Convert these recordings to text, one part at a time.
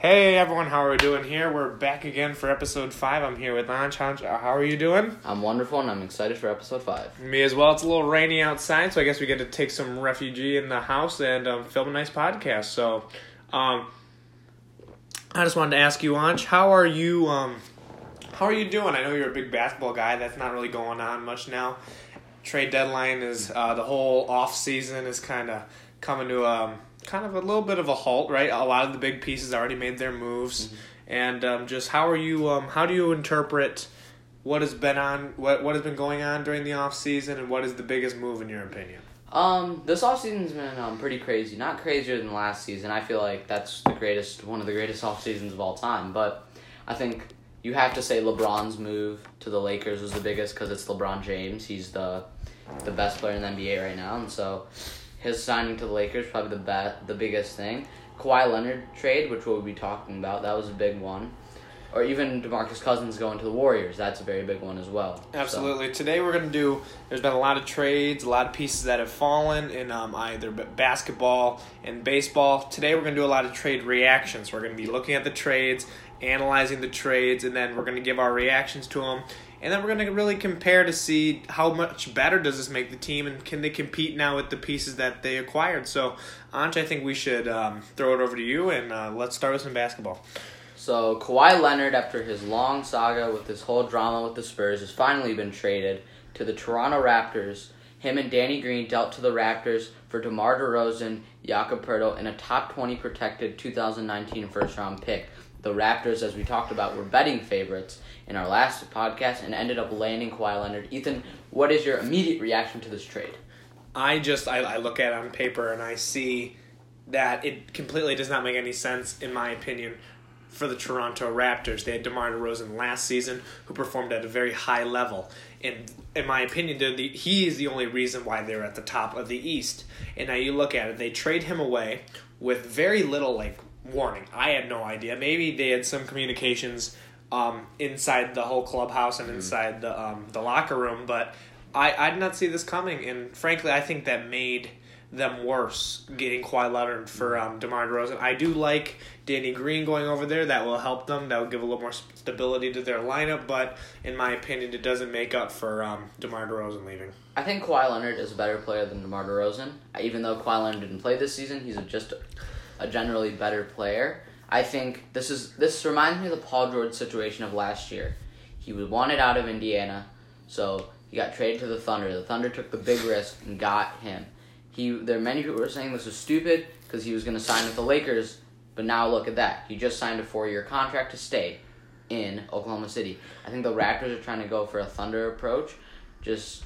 Hey everyone, how are we doing here? We're back again for episode five. I'm here with. Anj, How are you doing? I'm wonderful and I'm excited for episode five. Me as well. It's a little rainy outside, so I guess we get to take some refugee in the house and um, film a nice podcast. So, um, I just wanted to ask you, Anj, how are you? Um, how are you doing? I know you're a big basketball guy. That's not really going on much now. Trade deadline is uh, the whole off season is kind of coming to um, kind of a little bit of a halt, right? A lot of the big pieces already made their moves, mm-hmm. and um, just how are you? Um, how do you interpret what has been on what what has been going on during the off season, and what is the biggest move in your opinion? Um, this off season's been um pretty crazy. Not crazier than last season. I feel like that's the greatest, one of the greatest off seasons of all time. But I think you have to say LeBron's move to the Lakers was the biggest because it's LeBron James. He's the the best player in the NBA right now, and so his signing to the Lakers probably the be- the biggest thing. Kawhi Leonard trade, which we'll be talking about, that was a big one. Or even DeMarcus Cousins going to the Warriors, that's a very big one as well. Absolutely. So. Today we're going to do. There's been a lot of trades, a lot of pieces that have fallen in um, either basketball and baseball. Today we're going to do a lot of trade reactions. We're going to be looking at the trades, analyzing the trades, and then we're going to give our reactions to them and then we're going to really compare to see how much better does this make the team and can they compete now with the pieces that they acquired so Anj, i think we should um, throw it over to you and uh, let's start with some basketball so Kawhi Leonard, after his long saga with this whole drama with the Spurs, has finally been traded to the Toronto Raptors. Him and Danny Green dealt to the Raptors for DeMar DeRozan, Jakob Poeltl, and a top 20 protected 2019 first round pick. The Raptors, as we talked about, were betting favorites in our last podcast and ended up landing Kawhi Leonard. Ethan, what is your immediate reaction to this trade? I just I, I look at it on paper and I see that it completely does not make any sense in my opinion for the Toronto Raptors. They had DeMar DeRozan last season, who performed at a very high level. And in my opinion, the, he is the only reason why they're at the top of the East. And now you look at it, they trade him away with very little like warning. I had no idea. Maybe they had some communications um, inside the whole clubhouse and mm-hmm. inside the um, the locker room. But I, I did not see this coming, and frankly, I think that made them worse getting Kawhi Leonard for mm-hmm. um, DeMar DeRozan. I do like Danny Green going over there. That will help them. That will give a little more stability to their lineup. But in my opinion, it doesn't make up for um, DeMar DeRozan leaving. I think Kawhi Leonard is a better player than DeMar DeRozan. Even though Kawhi Leonard didn't play this season, he's just a generally better player. I think this is this reminds me of the Paul George situation of last year. He was wanted out of Indiana, so he got traded to the Thunder. The Thunder took the big risk and got him. He there are many people were saying this was stupid because he was going to sign with the Lakers, but now look at that. He just signed a four-year contract to stay in Oklahoma City. I think the Raptors are trying to go for a Thunder approach, just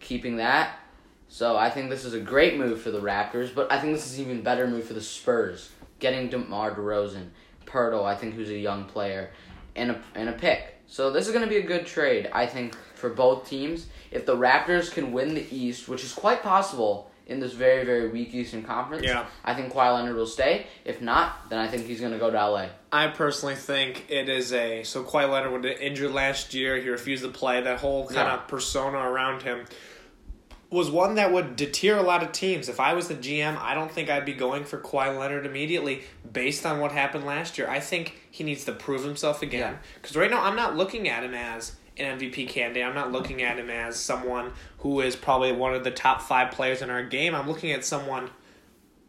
keeping that. So I think this is a great move for the Raptors, but I think this is even better move for the Spurs getting DeMar DeRozan, Poeltl, I think who's a young player, and a and a pick. So this is going to be a good trade, I think, for both teams. If the Raptors can win the East, which is quite possible in this very very weak Eastern Conference, yeah. I think Kawhi Leonard will stay. If not, then I think he's going to go to LA. I personally think it is a so Kawhi Leonard was injured last year. He refused to play. That whole kind yeah. of persona around him was one that would deter a lot of teams. If I was the GM, I don't think I'd be going for Kawhi Leonard immediately based on what happened last year. I think he needs to prove himself again. Because yeah. right now, I'm not looking at him as an MVP candidate. I'm not looking at him as someone who is probably one of the top five players in our game. I'm looking at someone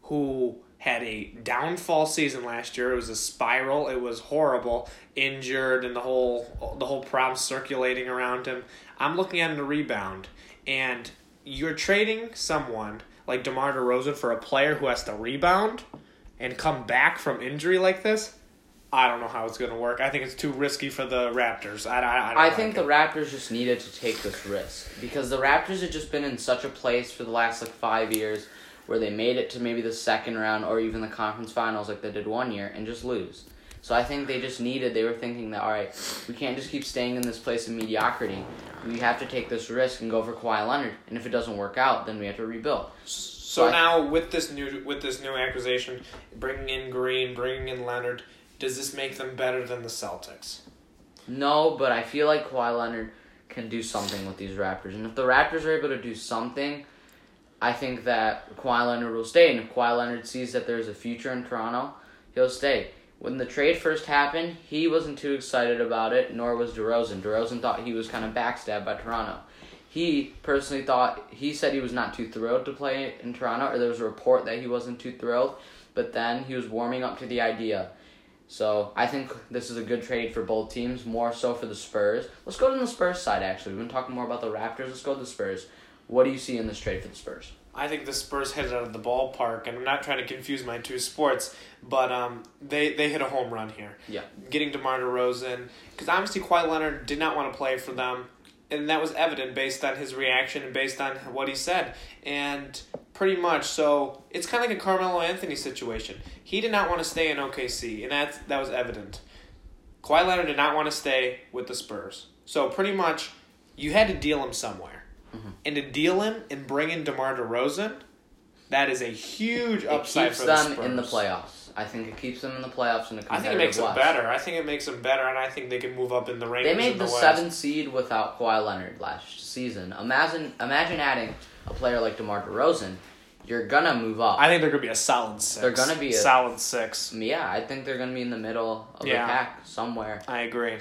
who had a downfall season last year. It was a spiral. It was horrible. Injured and the whole the whole problem circulating around him. I'm looking at him to rebound. And you're trading someone like DeMar DeRozan for a player who has to rebound and come back from injury like this. I don't know how it's going to work. I think it's too risky for the Raptors. I, I, I, I think the Raptors just needed to take this risk because the Raptors have just been in such a place for the last like five years where they made it to maybe the second round or even the conference finals like they did one year and just lose. So I think they just needed, they were thinking that, all right, we can't just keep staying in this place of mediocrity. We have to take this risk and go for Kawhi Leonard. And if it doesn't work out, then we have to rebuild. So, so now with this new with this new acquisition, bringing in Green, bringing in Leonard, does this make them better than the Celtics? No, but I feel like Kawhi Leonard can do something with these Raptors. And if the Raptors are able to do something, I think that Kawhi Leonard will stay. And if Kawhi Leonard sees that there's a future in Toronto, he'll stay When the trade first happened, he wasn't too excited about it, nor was DeRozan. DeRozan thought he was kind of backstabbed by Toronto. He personally thought he said he was not too thrilled to play in Toronto, or there was a report that he wasn't too thrilled. But then he was warming up to the idea. So I think this is a good trade for both teams, more so for the Spurs. Let's go to the Spurs side. Actually, we've been talking more about the Raptors. Let's go to the Spurs. What do you see in this trade for the Spurs? I think the Spurs hit it out of the ballpark, and I'm not trying to confuse my two sports, but um, they they hit a home run here. Yeah. Getting DeMar DeRozan, because obviously Kawhi Leonard did not want to play for them, and that was evident based on his reaction and based on what he said, and pretty much so it's kind of like a Carmelo Anthony situation. He did not want to stay in OKC, and that that was evident. Kawhi Leonard did not want to stay with the Spurs, so pretty much you had to deal him somewhere. Mm-hmm. And to deal him and bring in DeMar DeRozan, that is a huge It upside keeps for the them Spurs. in the playoffs. I think it keeps them in the playoffs in a I competitive I think it makes them better. I think it makes them better, and I think they can move up in the rankings. They made the, the, seventh seed without Kawhi Leonard last season. Imagine, imagine adding a player like DeMar DeRozan. You're gonna move up. I think they're gonna be a solid six. They're gonna be a- solid six. yeah, I think they're gonna be in the middle of Yeah. the pack somewhere. I agree.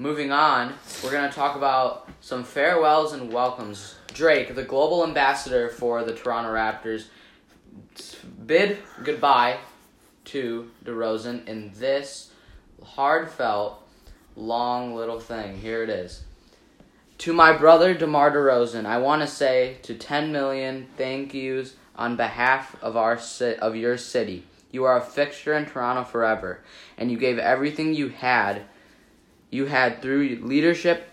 Moving on, we're going to talk about some farewells and welcomes. Drake, the global ambassador for the Toronto Raptors, bid goodbye to DeRozan in this heartfelt, long little thing. Here it is. To my brother DeMar DeRozan, I want to say to 10 million thank yous on behalf of our of your city. You are a fixture in Toronto forever, and you gave everything you had you had through leadership.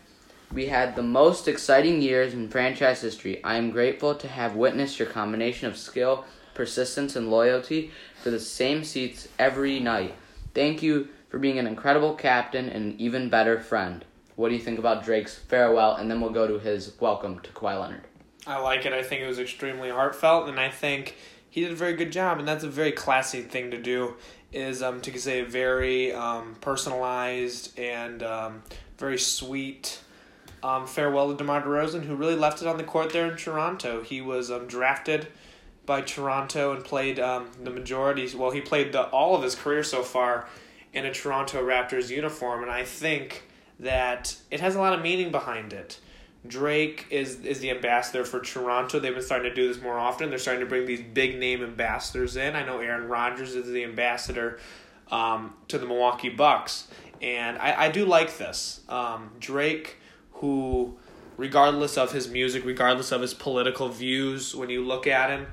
We had the most exciting years in franchise history. I am grateful to have witnessed your combination of skill, persistence, and loyalty for the same seats every night. Thank you for being an incredible captain and an even better friend. What do you think about Drake's farewell? And then we'll go to his welcome to Kawhi Leonard. I like it. I think it was extremely heartfelt, and I think he did a very good job. And that's a very classy thing to do. Is um to say a very um personalized and um very sweet um farewell to DeMar DeRozan, who really left it on the court there in Toronto. He was um drafted by Toronto and played um the majority. Well, he played the all of his career so far in a Toronto Raptors uniform, and I think that it has a lot of meaning behind it. Drake is is the ambassador for Toronto. They've been starting to do this more often. They're starting to bring these big name ambassadors in. I know Aaron Rodgers is the ambassador um, to the Milwaukee Bucks, and I, I do like this. Um, Drake, who, regardless of his music, regardless of his political views, when you look at him,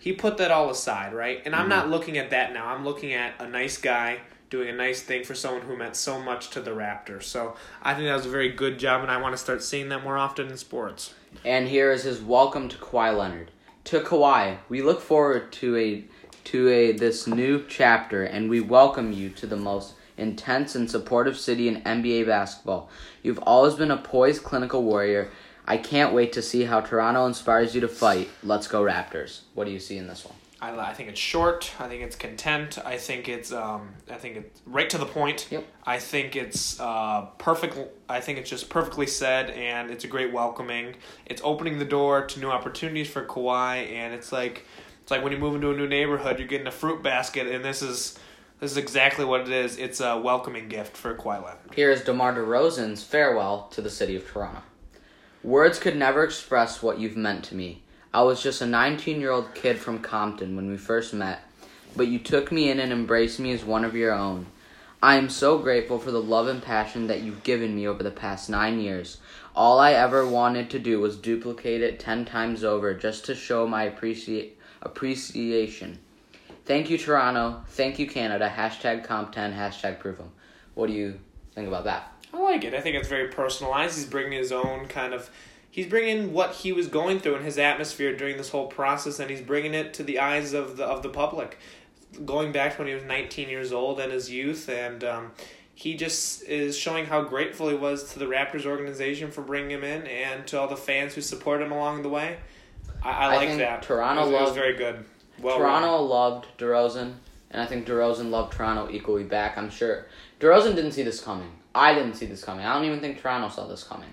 he put that all aside, right? And I'm not looking at that now. I'm looking at a nice guy doing a nice thing for someone who meant so much to the Raptors. So I think that was a very good job, and I want to start seeing that more often in sports. And here is his welcome to Kawhi Leonard. To Kawhi, we look forward to a to a this new chapter and we welcome you to the most intense and supportive city in NBA basketball. You've always been a poised clinical warrior. I can't wait to see how Toronto inspires you to fight. Let's go Raptors. What do you see in this one? I, I think it's short. I think it's content. I think it's um I think it's right to the point. Yep. I think it's uh perfect. I think it's just perfectly said, and it's a great welcoming. It's opening the door to new opportunities for Kawhi, and it's like it's like when you move into a new neighborhood, you're getting a fruit basket, and this is this is exactly what it is. It's a welcoming gift for Kawhi Leonard. Here is DeMar DeRozan's farewell to the city of Toronto. Words could never express what you've meant to me. I was just a 19 year old kid from Compton when we first met, but you took me in and embraced me as one of your own. I am so grateful for the love and passion that you've given me over the past nine years. All I ever wanted to do was duplicate it 10 times over just to show my appreci- appreciation. Thank you, Toronto. Thank you, Canada. Hashtag Comp10, hashtag prove 'em. What do you think about that? I like it. I think it's very personalized. He's bringing his own kind of. He's bringing what he was going through in his atmosphere during this whole process, and he's bringing it to the eyes of the of the public. Going back to when he was 19 years old and his youth, and um, he just is showing how grateful he was to the Raptors organization for bringing him in, and to all the fans who support him along the way. I, I, I like that. Toronto it was, it was loved- very good. Well Toronto loved DeRozan, and I think DeRozan loved Toronto equally back. I'm sure DeRozan didn't see this coming. I didn't see this coming. I don't even think Toronto saw this coming.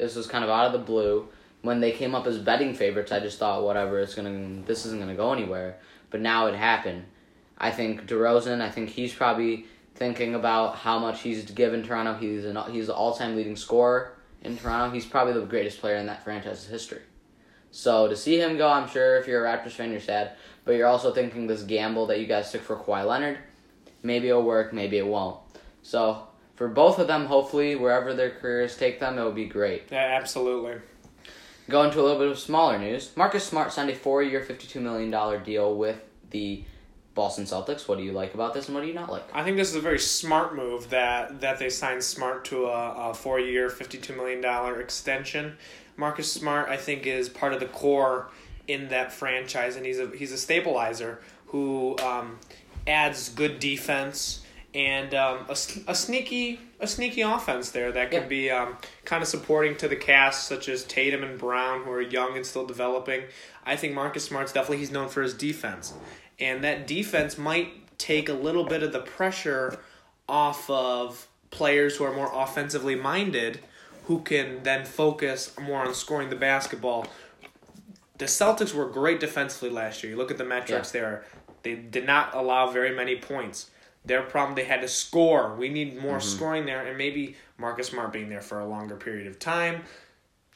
This was kind of out of the blue. When they came up as betting favorites, I just thought, whatever, it's gonna, this isn't gonna go anywhere. But now it happened. I think DeRozan. I think he's probably thinking about how much he's given Toronto. He's an he's the all time leading scorer in Toronto. He's probably the greatest player in that franchise's history. So to see him go, I'm sure if you're a Raptors fan, you're sad. But you're also thinking this gamble that you guys took for Kawhi Leonard, maybe it'll work, maybe it won't. So for both of them, hopefully wherever their careers take them, it will be great. Yeah, absolutely. Going to a little bit of smaller news, Marcus Smart signed a four-year, fifty-two million dollar deal with the Boston Celtics. What do you like about this, and what do you not like? I think this is a very smart move that that they signed Smart to a, a four year, fifty two million dollar extension. Marcus Smart, I think, is part of the core in that franchise, and he's a he's a stabilizer who um, adds good defense and um, a, a sneaky a sneaky offense there that could Yeah. be um, kind of supporting to the cast, such as Tatum and Brown, who are young and still developing. I think Marcus Smart's definitely he's known for his defense, and that defense might take a little bit of the pressure off of players who are more offensively minded, who can then focus more on scoring the basketball. The Celtics were great defensively last year. You look at the metrics there; they did not allow very many points. Their problem they had to score. We need more scoring there, and maybe Marcus Smart being there for a longer period of time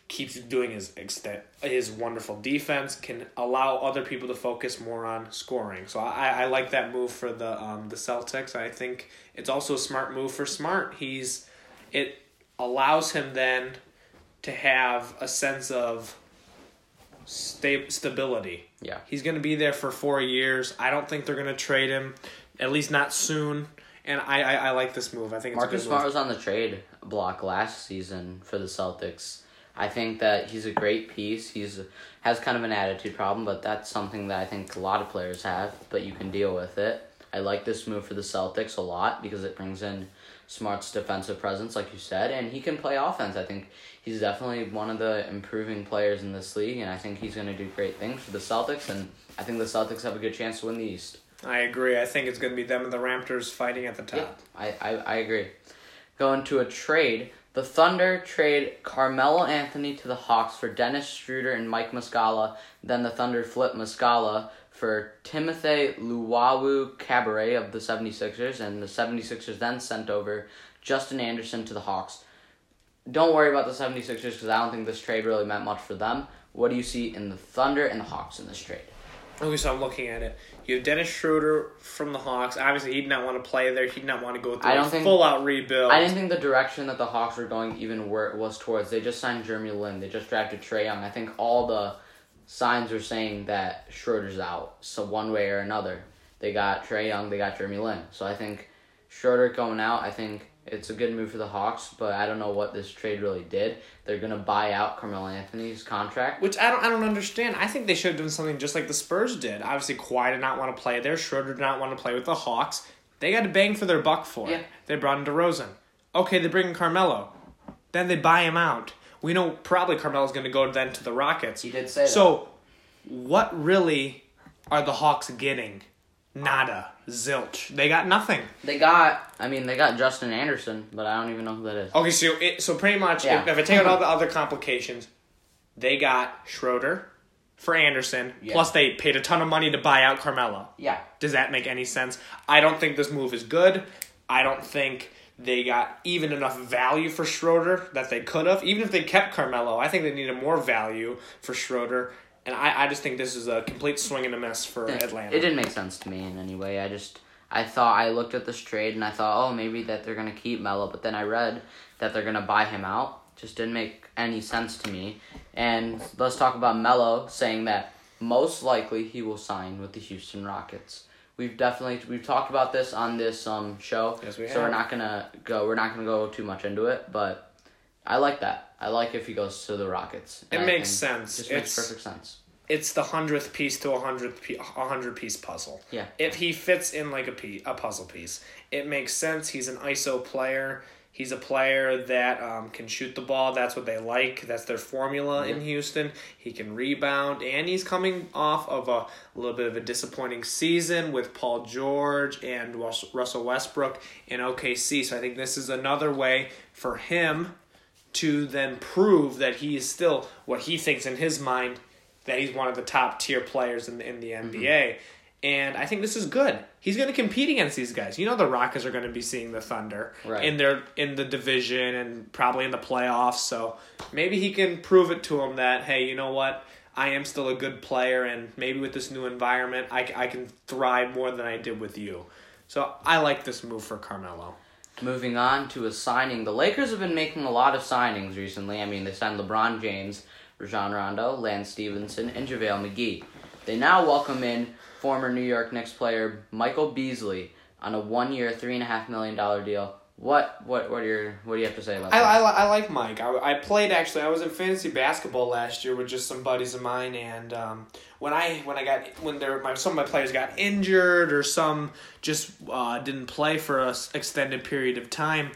keeps doing his extent his wonderful defense can allow other people to focus more on scoring. So I, I like that move for the um, the Celtics. I think it's also a smart move for Smart. He's it allows him then to have a sense of sta- stability. Yeah. He's going to be there for four years. I don't think they're going to trade him, at least not soon. And I, I, I like this move. I think it's Marcus a good Smart was on the trade block last season for the Celtics. I think that he's a great piece. He's has kind of an attitude problem, but that's something that I think a lot of players have. But you can deal with it. I like this move for the Celtics a lot because it brings in Smart's defensive presence, like you said, and he can play offense. I think he's definitely one of the improving players in this league, and I think he's going to do great things for the Celtics. And I think the Celtics have a good chance to win the East. I agree. I think it's going to be them and the Raptors fighting at the top. Yeah, I, I, I agree. Going to a trade. The Thunder trade Carmelo Anthony to the Hawks for Dennis Schroeder and Mike Muscala. Then the Thunder flip Muscala for Timothy Luwawu Cabarrot of the 76ers. And the 76ers then sent over Justin Anderson to the Hawks. Don't worry about the 76ers because I don't think this trade really meant much for them. What do you see in the Thunder and the Hawks in this trade? Okay, so I'm looking at it. You have Dennis Schroeder from the Hawks. Obviously, he did not want to play there. He did not want to go through I don't a think- full out rebuild. I didn't think the direction that the Hawks were going even where it was towards. They just signed Jeremy Lin. They just drafted Trae Young. I think all the signs were saying that Schroeder's out. So one way or another, they got Trae Young. They got Jeremy Lin. So I think Schroeder going out. I think it's a good move for the Hawks. But I don't know what this trade really did. They're gonna buy out Carmelo Anthony's contract. Which I don't, I don't understand. I think they should have done something just like the Spurs did. Obviously, Kawhi did not want to play there. Schroeder did not want to play with the Hawks. They got to bang for their buck for Yeah. it. They brought in DeRozan. Okay, they bring in Carmelo. Then they buy him out. We know probably Carmelo's going to go then to the Rockets. He did say that. So, what really are the Hawks getting? Nada. Zilch. They got nothing. They got. I mean, they got Justin Anderson, but I don't even know who that is. Okay, so it, so pretty much, Yeah. if, if I take out all the other complications, they got Schroeder for Anderson, Yeah. plus they paid a ton of money to buy out Carmelo. Yeah. Does that make any sense? I don't think this move is good. I don't think they got even enough value for Schroeder that they could have. Even if they kept Carmelo, I think they needed more value for Schroeder. And I, I just think this is a complete swing and a miss for Atlanta. It didn't make sense to me in any way. I just I thought I looked at this trade and I thought, oh, maybe that they're gonna keep Melo, but then I read that they're gonna buy him out. Just didn't make any sense to me. And let's talk about Melo saying that most likely he will sign with the Houston Rockets. We've definitely we've talked about this on this um show, Yes, we so we're not gonna go. We're not gonna go too much into it, but I like that. I like if he goes to the Rockets. It I makes sense. Just makes It's- perfect sense. it's the hundredth piece to a hundredth pe- a hundred piece puzzle. Yeah. If he fits in like a piece, a puzzle piece, it makes sense. He's an ISO player. He's a player that um, can shoot the ball. That's what they like. That's their formula in Houston. He can rebound, and he's coming off of a little bit of a disappointing season with Paul George and Rus- Russell Westbrook in OKC. So I think this is another way for him to then prove that he is still what he thinks in his mind that he's one of the top tier players in the, in the mm-hmm. NBA. And I think this is good. He's going to compete against these guys. You know the Rockets are going to be seeing the Thunder Right. in their in the division and probably in the playoffs. So maybe he can prove it to them that hey, you know what? I am still a good player, and maybe with this new environment, I, I can thrive more than I did with you. So I like this move for Carmelo. Moving on to a signing. The Lakers have been making a lot of signings recently. I mean, they signed LeBron James, Rajon Rondo, Lance Stephenson, and JaVale McGee. They now welcome in former New York Knicks player Michael Beasley on a one-year, three and a half million dollar deal. What what what are your what do you have to say about I, that? I, I like Mike. I, I played actually. I was in fantasy basketball last year with just some buddies of mine, and um, when I when I got when there my some of my players got injured or some just uh, didn't play for a extended period of time.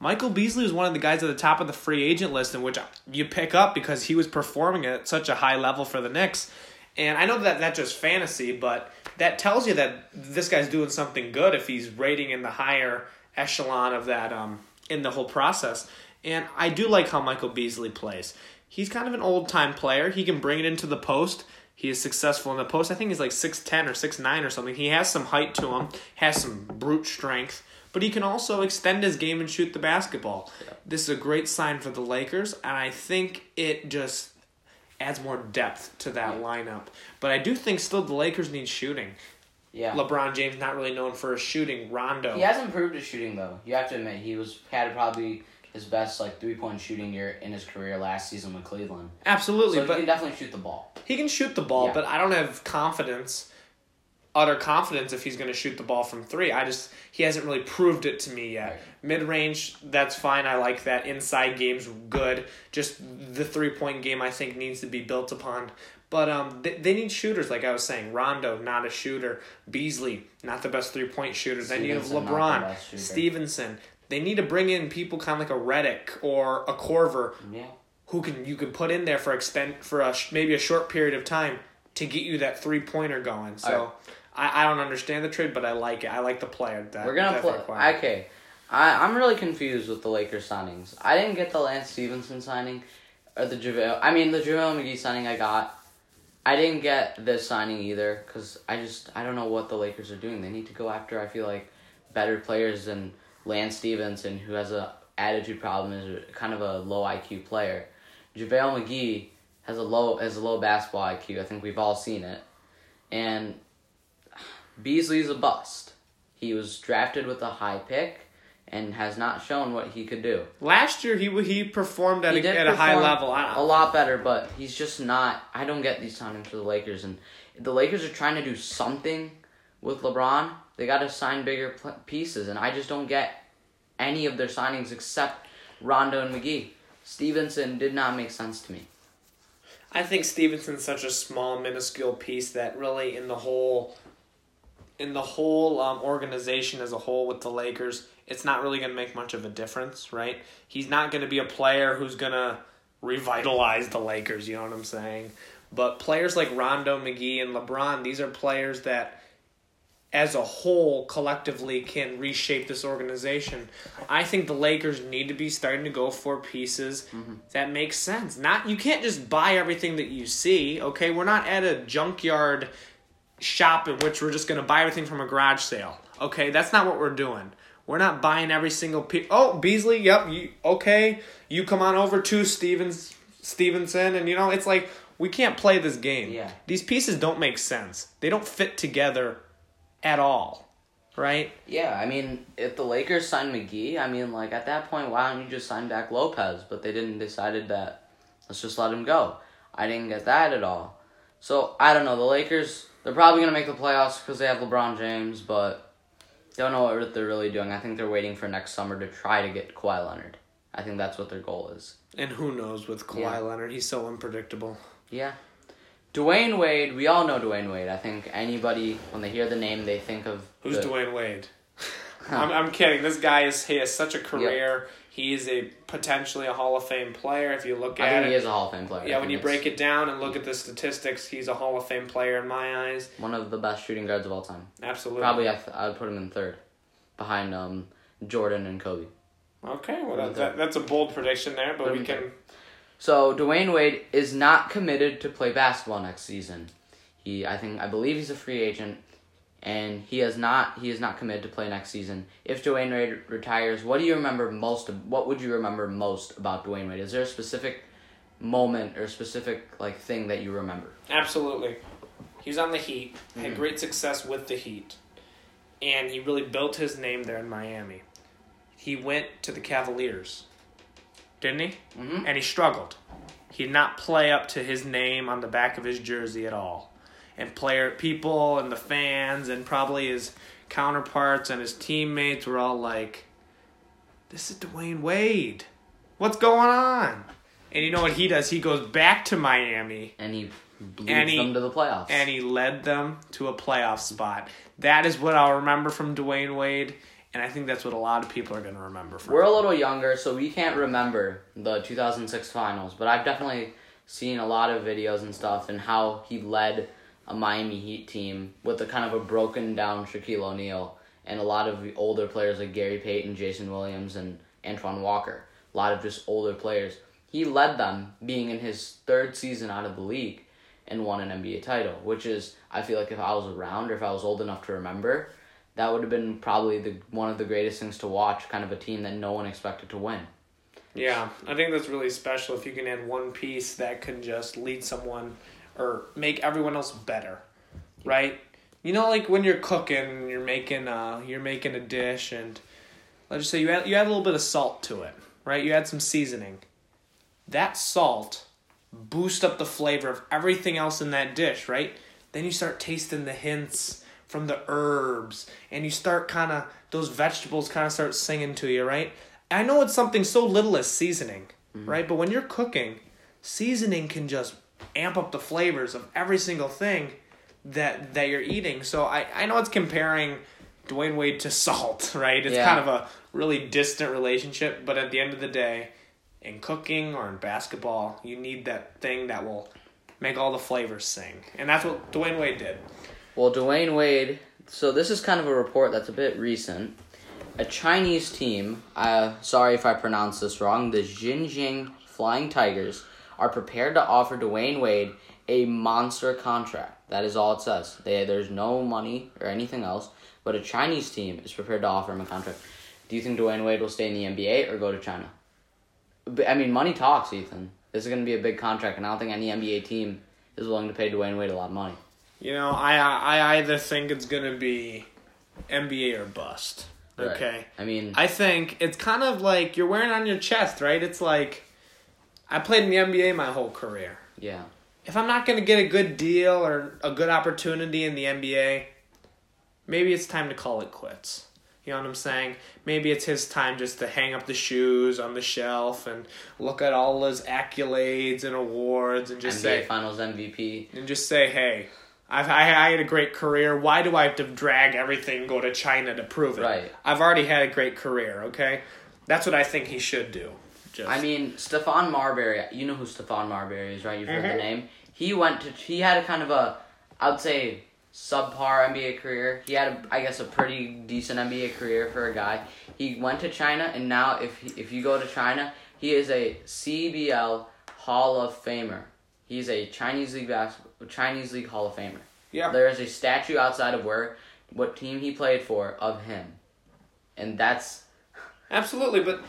Michael Beasley was one of the guys at the top of the free agent list, in which you pick up because he was performing at such a high level for the Knicks. And I know that that's just fantasy, but that tells you that this guy's doing something good if he's rating in the higher echelon of that um in the whole process. And I do like how Michael Beasley plays. He's kind of an old time player. He can bring it into the post. He is successful in the post. I think he's like six ten or six nine or something. He has some height to him, has some brute strength, but he can also extend his game and shoot the basketball. This is a great sign for the Lakers, and I think it just adds more depth to that lineup. But I do think still the Lakers need shooting. Yeah. LeBron James not really known for his shooting. Rondo. He has improved his shooting though. You have to admit he was had probably his best like three point shooting year in his career last season with Cleveland. Absolutely, So he can definitely shoot the ball. he can shoot the ball, Yeah. but I don't have confidence, utter confidence if he's going to shoot the ball from three. I just he hasn't really proved it to me yet. Right. Mid range, that's fine. I like that. Inside game's good. Just the three point game, I think needs to be built upon. But um, they, they need shooters, like I was saying. Rondo, not a shooter. Beasley, not the best three point shooter. Then you have Stephenson, not the LeBron. Stephenson. They need to bring in people kind of like a Redick or a Korver Yeah. who can you can put in there for extend for a sh- maybe a short period of time to get you that three pointer going. So I, I don't understand the trade, but I like it. I like the player. That, We're gonna play. Okay, I I'm really confused with the Lakers signings. I didn't get the Lance Stephenson signing, or the JaVale. I mean the JaVale McGee signing I got. I didn't get this signing either because I just I don't know what the Lakers are doing. They need to go after I feel like better players than Lance Stephenson, who has a attitude problem, is kind of a low IQ player. JaVale McGee has a low has a low basketball IQ. I think we've all seen it, and Beasley's a bust. He was drafted with a high pick and has not shown what he could do. Last year he he performed at, He a, at a high level. A lot better, but he's just not. I don't get these signings for the Lakers, and the Lakers are trying to do something with LeBron. They got to sign bigger pieces, and I just don't get any of their signings except Rondo and McGee. Stephenson did not make sense to me. I think Stephenson's such a small, minuscule piece that really in the whole in the whole um, organization as a whole with the Lakers, it's not really going to make much of a difference, right? He's not going to be a player who's going to revitalize the Lakers, you know what I'm saying? But players like Rondo, McGee, and LeBron, these are players that as a whole collectively can reshape this organization. I think the Lakers need to be starting to go for pieces mm-hmm. that make sense. Not you can't just buy everything that you see, okay? We're not at a junkyard shop in which we're just going to buy everything from a garage sale. Okay? That's not what we're doing. We're not buying every single piece. Oh, Beasley, yep, you okay? You come on over to Stevens Stephenson and you know, it's like we can't play this game. Yeah. These pieces don't make sense. They don't fit together at all. Right? Yeah, I mean, if the Lakers signed McGee, I mean, like at that point, why don't you just sign back Lopez? But they didn't decided that let's just let him go. I didn't get that at all. So I don't know. The Lakers, they're probably gonna make the playoffs because they have LeBron James, but don't know what they're really doing. I think they're waiting for next summer to try to get Kawhi Leonard. I think that's what their goal is. And who knows with Kawhi Yeah. Leonard? He's so unpredictable. Yeah. Dwyane Wade, we all know Dwyane Wade. I think anybody when they hear the name, they think of Who's the- Dwyane Wade? I'm, I'm kidding. This guy is he has such a career. He is a potentially a Hall of Fame player. If you look I at think it, he is a Hall of Fame player. Yeah. When you it's break it down and look at the statistics, he's a Hall of Fame player in my eyes. one of the best shooting guards of all time. Absolutely. Probably I, th- I would put him in third, behind um Jordan and Kobe. Okay. Well, that, that, that's a bold prediction there, but we can. So Dwyane Wade is not committed to play basketball next season. He, I think, I believe he's a free agent. And he has not he is not committed to play next season. If Dwyane Wade retires, what do you remember most? Of, what would you remember most about Dwyane Wade? Is there a specific moment or specific like thing that you remember? Absolutely. He was on the Heat, had Mhm. great success with the Heat, and he really built his name there in Miami. He went to the Cavaliers, didn't he? Mm-hmm. And he struggled. He did not play up to his name on the back of his jersey at all. And player people and the fans and probably his counterparts and his teammates were all like, This is Dwyane Wade. What's going on? And you know what he does? He goes back to Miami And he leads And he- them to the playoffs. and he led them to a playoff spot. That is what I'll remember from Dwyane Wade, and I think that's what a lot of people are going to remember from. We're him. a little younger, so we can't remember the 2006 finals, but I've definitely seen a lot of videos and stuff and how he led a Miami Heat team with a kind of a broken down Shaquille O'Neal and a lot of the older players like Gary Payton, Jason Williams, and Antoine Walker. A lot of just older players. He led them, being in his third season out of the league, and won an NBA title, which is, I feel like if I was around or if I was old enough to remember, that would have been probably the one of the greatest things to watch. Kind of a team that no one expected to win. Yeah, I think that's really special if you can add one piece that can just lead someone or make everyone else better, right? You know, like when you're cooking, you're making uh, you're making a dish, and let's just say you add you add a little bit of salt to it, right? You add some seasoning. That salt boost up the flavor of everything else in that dish, right? Then you start tasting the hints from the herbs, and you start kind of those vegetables kind of start singing to you, right? I know it's something so little as seasoning, right? But when you're cooking, seasoning can just amp up the flavors of every single thing that that you're eating. So I I know it's comparing Dwyane Wade to salt, right? It's Yeah. kind of a really distant relationship, but at the end of the day, in cooking or in basketball, you need that thing that will make all the flavors sing. And that's what Dwyane Wade did. Well, Dwyane Wade. So this is kind of a report that's a bit recent. A Chinese team, uh, sorry if I pronounce this wrong, the Xinjiang Flying Tigers, are prepared to offer Dwyane Wade a monster contract. That is all it says. They, there's no money or anything else, but a Chinese team is prepared to offer him a contract. Do you think Dwyane Wade will stay in the NBA or go to China? I mean, money talks, Ethan. This is going to be a big contract, and I don't think any NBA team is willing to pay Dwyane Wade a lot of money. You know, I I either think it's gonna be NBA or bust. Right. Okay. I mean, I think it's kind of like you're wearing it on your chest, right? It's like I played in the NBA my whole career. yeah. If I'm not going to get a good deal or a good opportunity in the NBA, maybe it's time to call it quits. You know what I'm saying? Maybe it's his time just to hang up the shoes on the shelf and look at all his accolades and awards and just NBA say Finals MVP. and just say, "Hey, I've I, I had a great career. Why do I have to drag everything and go to China to prove it? Right. I've already had a great career. Okay, that's what I think he should do. Just, I mean, Stephon Marbury. You know who Stephon Marbury is, right? You've heard Mhm. the name. He went to. He had a kind of a, I would say, subpar NBA career. He had, a, I guess, a pretty decent NBA career for a guy. He went to China, and now if he, if you go to China, he is a CBL Hall of Famer. He's a Chinese league basketball, Chinese league Hall of Famer. yeah, There is a statue outside of where what team he played for of him, and that's absolutely. But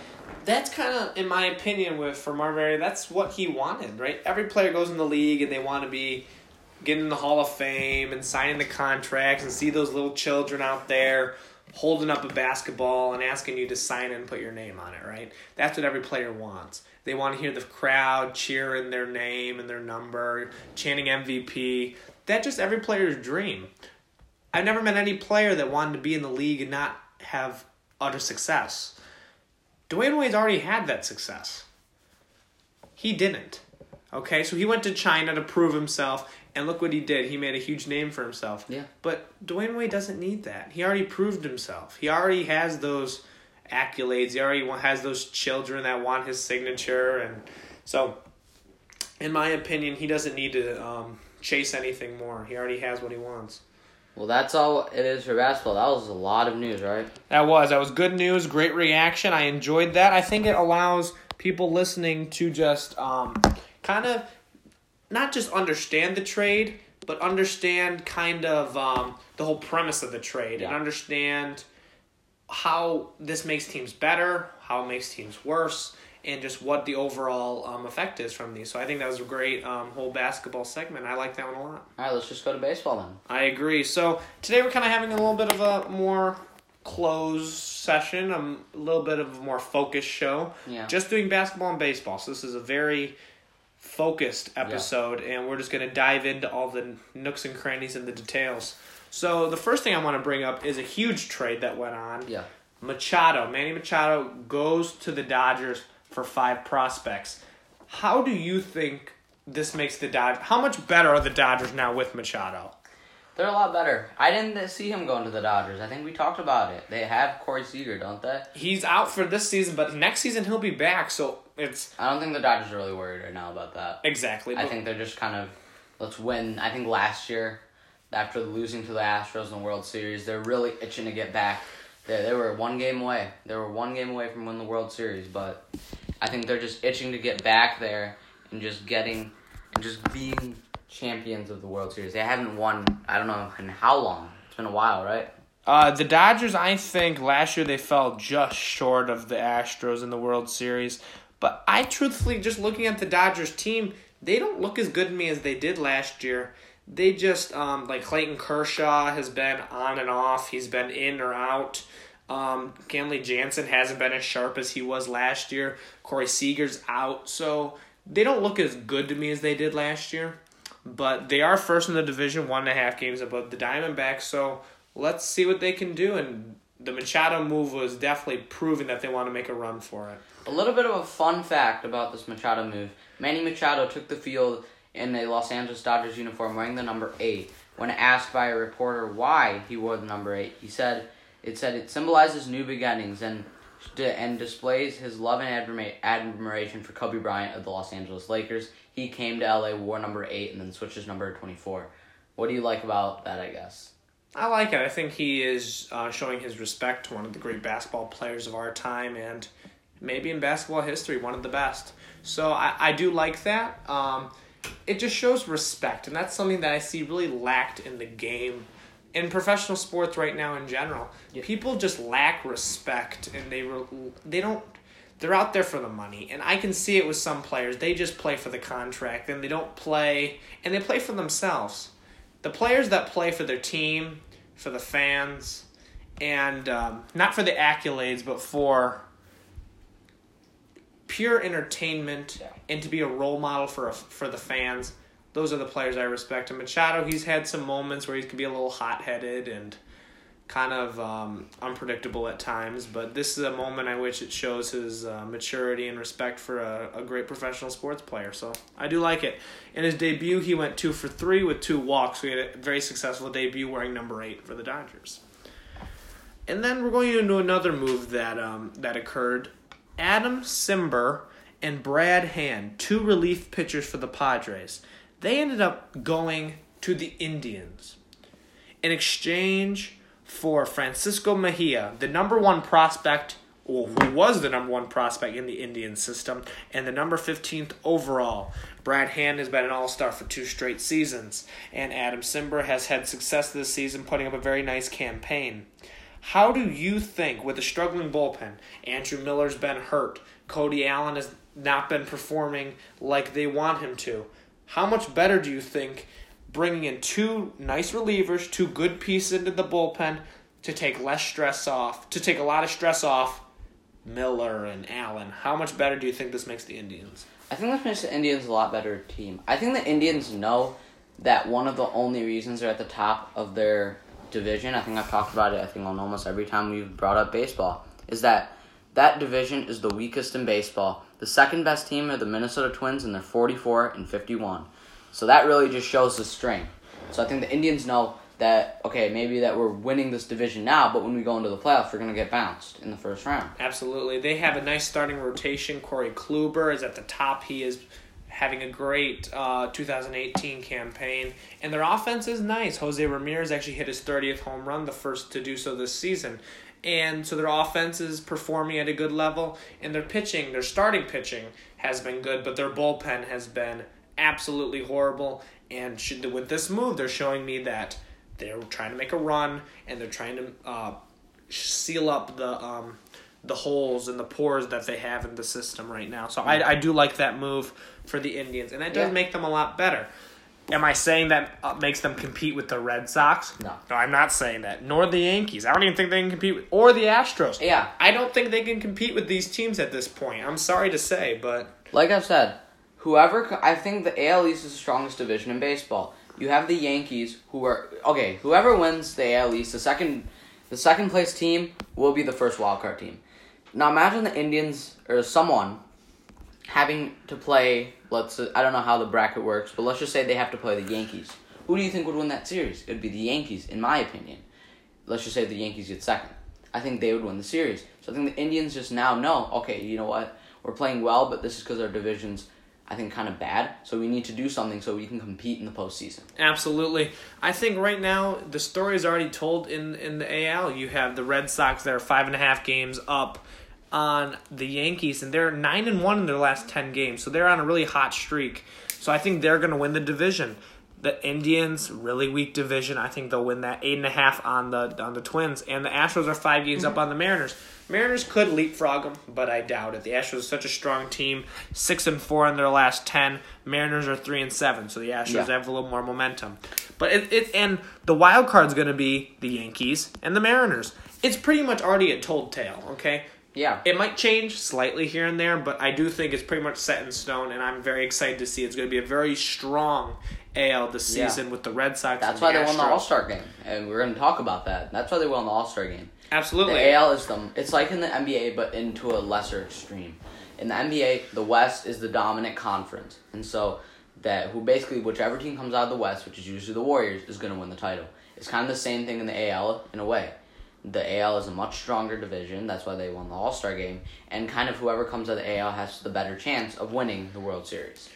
that's kind of, in my opinion, with for Marbury, that's what he wanted, right? Every player goes in the league and they want to be getting the Hall of Fame and signing the contracts and see those little children out there holding up a basketball and asking you to sign and put your name on it, right? That's what every player wants. They want to hear the crowd cheering their name and their number, chanting MVP. That's just every player's dream. I've never met any player that wanted to be in the league and not have utter success. Dwyane Wade's already had that success. He didn't. Okay, so he went to China to prove himself, and look what he did. He made a huge name for himself. Yeah. But Dwyane Wade doesn't need that. He already proved himself. He already has those accolades. He already has those children that want his signature, and so, in my opinion, he doesn't need to um, chase anything more. He already has what he wants. Well. That's all it is for basketball. That was a lot of news, right? That was that was good news, great reaction. I enjoyed that. I think it allows people listening to just um, kind of not just understand the trade, but understand kind of um, the whole premise of the trade and understand how this makes teams better, how it makes teams worse, and just what the overall um, effect is from these. So I think that was a great um, whole basketball segment. I like that one a lot. All right, let's just go to baseball then. I agree. So today we're kind of having a little bit of a more closed session, um, a little bit of a more focused show. Yeah. Just doing basketball and baseball. So this is a very focused episode, and we're just going to dive into all the nooks and crannies and the details. So the first thing I want to bring up is a huge trade that went on. Yeah. Machado, Manny Machado goes to the Dodgers for five prospects. How do you think this makes the Dodgers? How much better are the Dodgers now with Machado? They're a lot better. I didn't see him going to the Dodgers. I think we talked about it. They have Corey Seager, don't they? He's out for this season, but next season he'll be back. So it's I don't think the Dodgers are really worried right now about that. exactly. I think they're just kind of let's win. I think last year, after losing to the Astros in the World Series, they're really itching to get back. They they were one game away. They were one game away from winning the World Series, but I think they're just itching to get back there and just getting and just being champions of the World Series. They haven't won. I don't know in how long. It's been a while, right? Uh, the Dodgers, I think last year they fell just short of the Astros in the World Series. But I truthfully, just looking at the Dodgers team, they don't look as good to me as they did last year. They just, um, like Clayton Kershaw has been on and off. He's been in or out. Um, Kenley Jansen hasn't been as sharp as he was last year. Corey Seager's out. So they don't look as good to me as they did last year. But they are first in the division, one and a half games above the Diamondbacks. So let's see what they can do. And the Machado move was definitely proving that they want to make a run for it. A little bit of a fun fact about this Machado move. Manny Machado took the field in a Los Angeles Dodgers uniform wearing the number 8. When asked by a reporter why he wore the number 8, he said it said it symbolizes new beginnings and and displays his love and admira- admiration for Kobe Bryant of the Los Angeles Lakers. He came to LA, wore number 8 and then switched his number to 24. What do you like about that, I guess? I like it. I think he is uh, showing his respect to one of the great basketball players of our time and maybe in basketball history, one of the best. So I, I do like that. Um, it just shows respect, and that's something that I see really lacked in the game. In professional sports right now, in general, people just lack respect, and they re- they don't. They're out there for the money, and I can see it with some players. They just play for the contract, and they don't play, and they play for themselves the players that play for their team, for the fans, and um, not for the accolades, but for pure entertainment Yeah. and to be a role model for a, for the fans. Those are the players I respect. And Machado, he's had some moments where he can be a little hot headed and kind of um, unpredictable at times, but this is a moment I which it shows his uh, maturity and respect for a, a great professional sports player. So I do like it. In his debut, he went two for three with two walks. We had a very successful debut wearing number eight for the Dodgers. And then we're going into another move that um, that occurred. Adam Cimber and Brad Hand, two relief pitchers for the Padres, they ended up going to the Indians in exchange for Francisco Mejia, the number one prospect, or who was the number one prospect in the Indian system, and the number 15th overall. Brad Hand has been an all star for two straight seasons, and Adam Cimber has had success this season, putting up a very nice campaign. How do you think, with a struggling bullpen, Andrew Miller's been hurt, Cody Allen has not been performing like they want him to? How much better do you think bringing in two nice relievers, two good pieces into the bullpen to take less stress off, to take a lot of stress off Miller and Allen? How much better do you think this makes the Indians? I think this makes the Indians a lot better team. I think the Indians know that one of the only reasons they're at the top of their division, I think I've talked about it, I think on almost every time we've brought up baseball, is that that division is the weakest in baseball. The second best team are the Minnesota Twins, and they're 44 and 51. So that really just shows the strength. So I think the Indians know that, okay, maybe that we're winning this division now, but when we go into the playoffs, we're going to get bounced in the first round. Absolutely. They have a nice starting rotation. Corey Kluber is at the top. He is having a great uh, 2018 campaign. And their offense is nice. Jose Ramirez actually hit his 30th home run, the first to do so this season. And so their offense is performing at a good level. And their pitching, their starting pitching, has been good, but their bullpen has been absolutely horrible. And should, with this move, they're showing me that they're trying to make a run and they're trying to uh, seal up the um, the holes and the pores that they have in the system right now. So I, I do like that move for the Indians, and that does Yeah. make them a lot better. Am I saying that uh, makes them compete with the Red Sox? No. No, I'm not saying that. Nor the Yankees. I don't even think they can compete with, or the Astros. Yeah. I don't think they can compete with these teams at this point. I'm sorry to say, but Like I've said, whoever I think the AL East is the strongest division in baseball. You have the Yankees, who are okay. Whoever wins the AL East, the second, the second place team will be the first wild card team. Now imagine the Indians or someone having to play. Let's I don't know how the bracket works, but let's just say they have to play the Yankees. Who do you think would win that series? It would be the Yankees, in my opinion. Let's just say the Yankees get second. I think they would win the series. So I think the Indians just now know, okay, you know what? We're playing well, but this is because our division's, I think, kind of bad. So we need to do something so we can compete in the postseason. Absolutely. I think right now the story is already told in, in the AL. You have the Red Sox that are five and a half games up on the Yankees, and they're nine and one in their last ten games. So they're on a really hot streak. So I think they're going to win the division. The Indians, really weak division. I think they'll win that eight and a half on the on the Twins, and the Astros are five games up on the Mariners. Mariners could leapfrog them, but I doubt it. The Astros are such a strong team, six and four in their last ten. Mariners are three and seven, so the Astros Yeah. have a little more momentum. But it, it and the wild card's going to be the Yankees and the Mariners. It's pretty much already a told tale. Okay, Yeah. it might change slightly here and there, but I do think it's pretty much set in stone, and I'm very excited to see it's going to be a very strong AL this Yeah. season with the Red Sox. That's why the they won the All Star game, and we're going to talk about that. That's why they won the All Star game. Absolutely. The AL is the it's like in the NBA, but into a lesser extreme. In the NBA, the West is the dominant conference, and so that who basically whichever team comes out of the West, which is usually the Warriors, is going to win the title. It's kind of the same thing in the AL in a way. The AL is a much stronger division. That's why they won the All Star game, and kind of whoever comes out of the AL has the better chance of winning the World Series.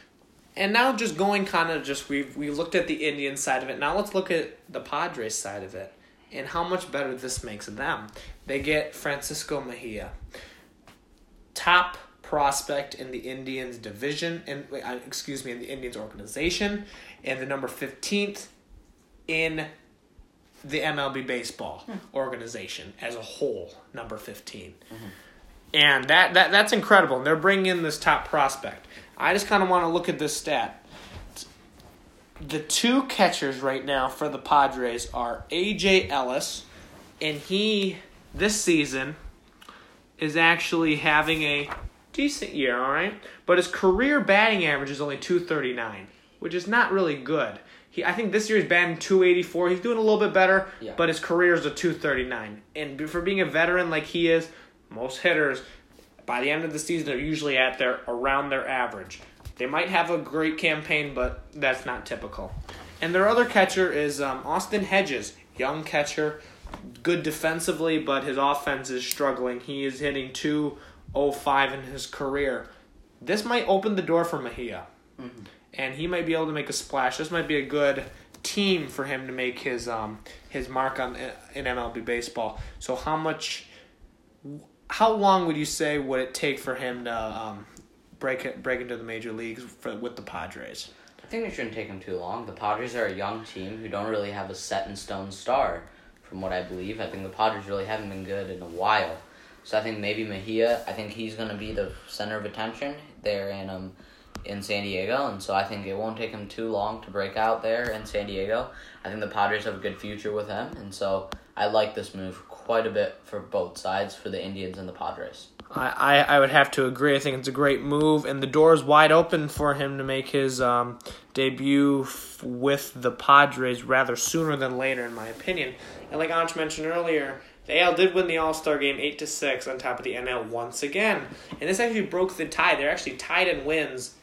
And now just going kind of just we've we looked at the Indian side of it. Now let's look at the Padres side of it and how much better this makes them. They get Francisco Mejia, top prospect in the Indians division and uh, excuse me in the Indians organization and the number 15th in the MLB baseball hmm. organization as a whole, number 15. Mm-hmm. And that, that that's incredible. And they're bringing in this top prospect. I just kind of want to look at this stat. The two catchers right now for the Padres are AJ Ellis, and he this season is actually having a decent year, all right? But his career batting average is only 239, which is not really good. He, I think this year he's batting 284. He's doing a little bit better, Yeah. but his career is a 239. And for being a veteran like he is, most hitters by the end of the season are usually at their around their average. They might have a great campaign, but that's not typical. And their other catcher is um, Austin Hedges, young catcher, good defensively, but his offense is struggling. He is hitting 205 in his career. This might open the door for Mejia. And he might be able to make a splash. This might be a good team for him to make his um his mark on in MLB baseball. So how much how long would you say would it take for him to um break it, break into the major leagues for with the Padres? I think it shouldn't take him too long. The Padres are a young team who don't really have a set in stone star, from what I believe. I think the Padres really haven't been good in a while. So I think maybe Mejia, I think he's going to be the center of attention there in um in San Diego, and so I think it won't take him too long to break out there in San Diego. I think the Padres have a good future with him, and so I like this move quite a bit for both sides, for the Indians and the Padres. I, I, would have to agree. I think it's a great move, and the door is wide open for him to make his um, debut f- with the Padres rather sooner than later, in my opinion. And like Ansh mentioned earlier, the AL did win the All Star game eight to six on top of the NL once again, and this actually broke the tie. They're actually tied in wins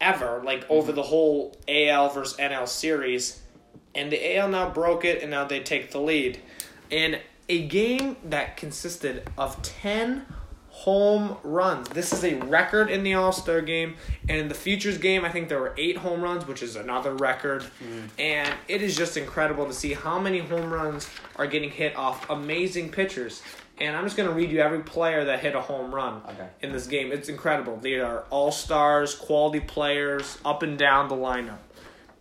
ever, like over mm-hmm. the whole AL versus NL series, and the AL now broke it, and now they take the lead. In a game that consisted of ten home runs. This is a record in the All Star game. And in the Futures game, I think there were eight home runs, which is another record. Mm-hmm. And it is just incredible to see how many home runs are getting hit off amazing pitchers. And I'm just going to read you every player that hit a home run Okay. in this game. It's incredible. They are all stars, quality players, up and down the lineup.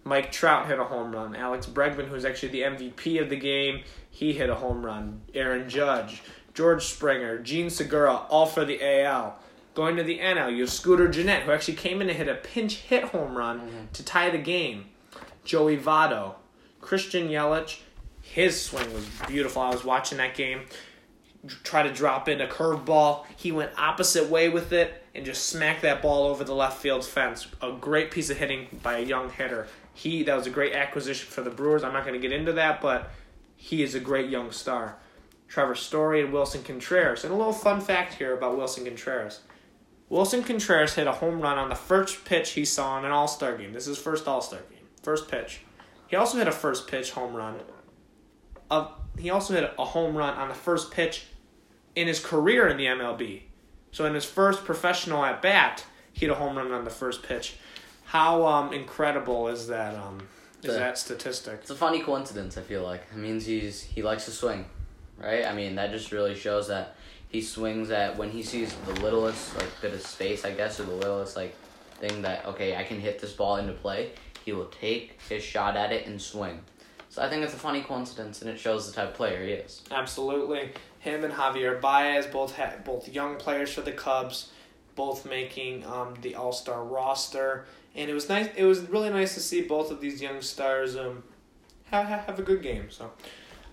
Mike Trout hit a home run. Alex Bregman, who's actually the MVP of the game, he hit a home run. Aaron Judge, George Springer, Jean Segura, all for the AL. Going to the NL, you have Scooter Gennett, who actually came in to hit a pinch hit home run Mm-hmm. to tie the game. Joey Votto, Christian Yelich, his swing was beautiful. I was watching that game. Try to drop in a curveball. He went opposite way with it and just smacked that ball over the left field fence. A great piece of hitting by a young hitter. He that was a great acquisition for the Brewers. I'm not going to get into that, but he is a great young star. Trevor Story and Willson Contreras. And a little fun fact here about Willson Contreras. Willson Contreras hit a home run on the first pitch he saw in an All Star game. This is his first All Star game. First pitch. He also hit a first pitch home run. Of he also hit a home run on the first pitch in his career in the MLB. So in his first professional at bat, he hit a home run on the first pitch. How um, incredible is that? Um, is that statistic? It's a funny coincidence. I feel like it means he's he likes to swing, right? I mean that just really shows that he swings at when he sees the littlest like bit of space, I guess, or the littlest like thing that okay, I can hit this ball into play. He will take his shot at it and swing. So I think it's a funny coincidence, and it shows the type of player he is. Absolutely. Him and Javier Baez both had both young players for the Cubs, both making um, the All Star roster, and it was nice. It was really nice to see both of these young stars um have have, have a good game. So,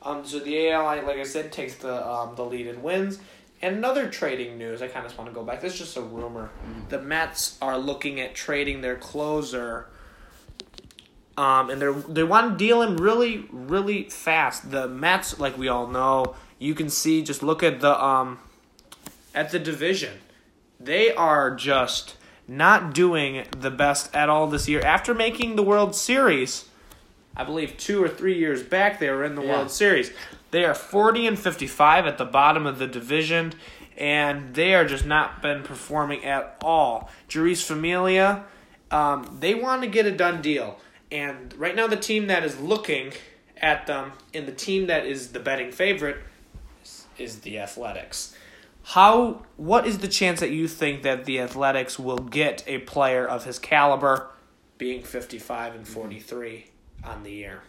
um, so the AL, like I said, takes the um the lead and wins. And another trading news, I kind of just want to go back. This is just a rumor. The Mets are looking at trading their closer. Um, and they they want to deal him really, really fast. The Mets, like we all know, you can see. Just look at the um, at the division. They are just not doing the best at all this year. After making the World Series, I believe two or three years back, they were in the Yeah. World Series. They are forty and fifty-five at the bottom of the division, and they are just not been performing at all. Jeurys Familia, um, they want to get a done deal, and right now the team that is looking at them, and the team that is the betting favorite, is, is the Athletics. How? What is the chance that you think that the Athletics will get a player of his caliber, being fifty-five and mm-hmm. forty-three on the year?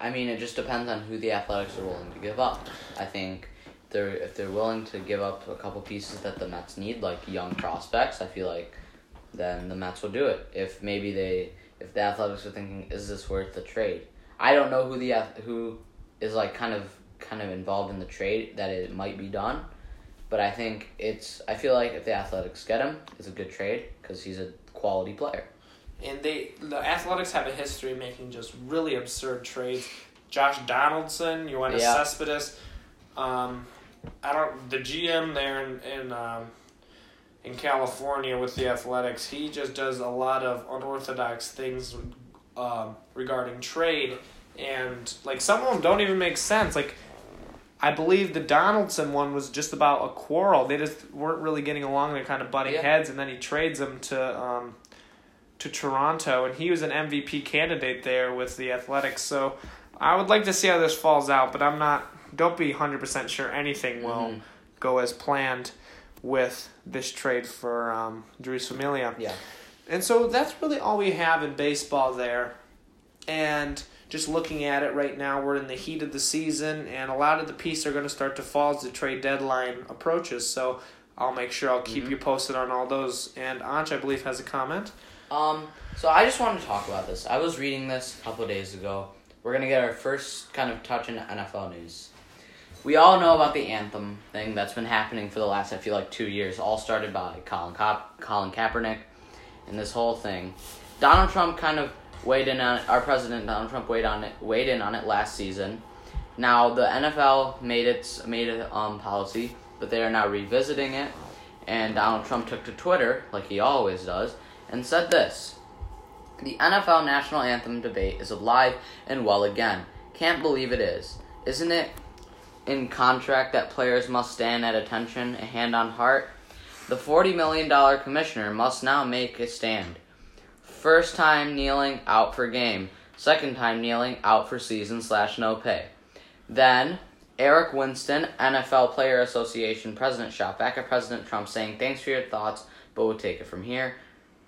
I mean, it just depends on who the Athletics are willing to give up. I think they're if they're willing to give up a couple pieces that the Mets need, like young prospects, I feel like then the Mets will do it. If maybe they if the Athletics are thinking, is this worth the trade? I don't know who the who is like kind of kind of involved in the trade that it might be done, but I think it's I feel like if the Athletics get him, it's a good trade because he's a quality player. And they the Athletics have a history of making just really absurd trades. Josh Donaldson, Yoenis Yeah. Cespedes, um, I don't the GM there in in um, in California with the Athletics. He just does a lot of unorthodox things um, regarding trade, and like some of them don't even make sense. Like I believe the Donaldson one was just about a quarrel. They just weren't really getting along. They're kind of butting Yeah. heads, and then he trades them to um, to Toronto, and he was an MVP candidate there with the Athletics. So I would like to see how this falls out, but I'm not. Don't be hundred percent sure anything will Mhm. go as planned with this trade for um, Drews Familia. Yeah. And so that's really all we have in baseball there. And just looking at it right now, we're in the heat of the season, and a lot of the pieces are going to start to fall as the trade deadline approaches. So I'll make sure I'll keep you posted on all those. And Ansh, I believe, has a comment. Um, so I just wanted to talk about this. I was reading this a couple of days ago. We're gonna get our first kind of touch in NFL news. We all know about the anthem thing that's been happening for the last, I feel like, two years. All started by Colin Ka- Colin Kaepernick, and this whole thing. Donald Trump kind of weighed in on it, our president. Donald Trump weighed on it, weighed in on it last season. Now the NFL made its made a um, policy, but they are now revisiting it. And Donald Trump took to Twitter, like he always does, and said this The NFL national anthem debate is alive and well again. Can't believe it is. Isn't it in contract that players must stand at attention, a hand on heart? The $40 million commissioner must now make a stand. First time kneeling, out for game. Second time kneeling, out for season slash no pay. Then, Eric Winston, NFL Player Association president, shot back at President Trump saying, Thanks for your thoughts, but we'll take it from here.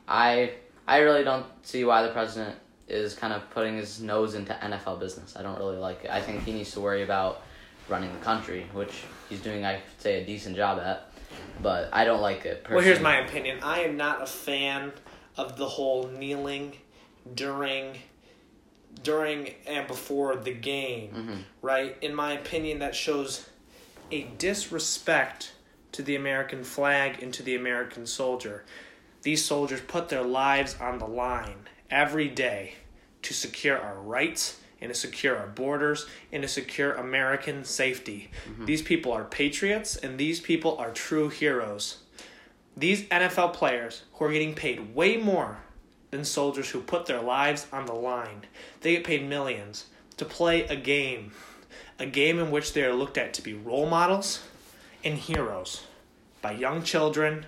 I I really don't see why the president is kind of putting his nose into NFL business. I don't really like it. I think he needs to worry about running the country, which he's doing, I'd say, a decent job at. But I don't like it. Personally. Well, here's my opinion. I am not a fan of the whole kneeling during during and before the game, Mm-hmm. right? In my opinion, that shows a disrespect to the American flag and to the American soldier. These soldiers put their lives on the line every day to secure our rights and to secure our borders and to secure American safety. Mm-hmm. These people are patriots and these people are true heroes. These NFL players who are getting paid way more than soldiers who put their lives on the line. They get paid millions to play a game, a game in which they are looked at to be role models and heroes by young children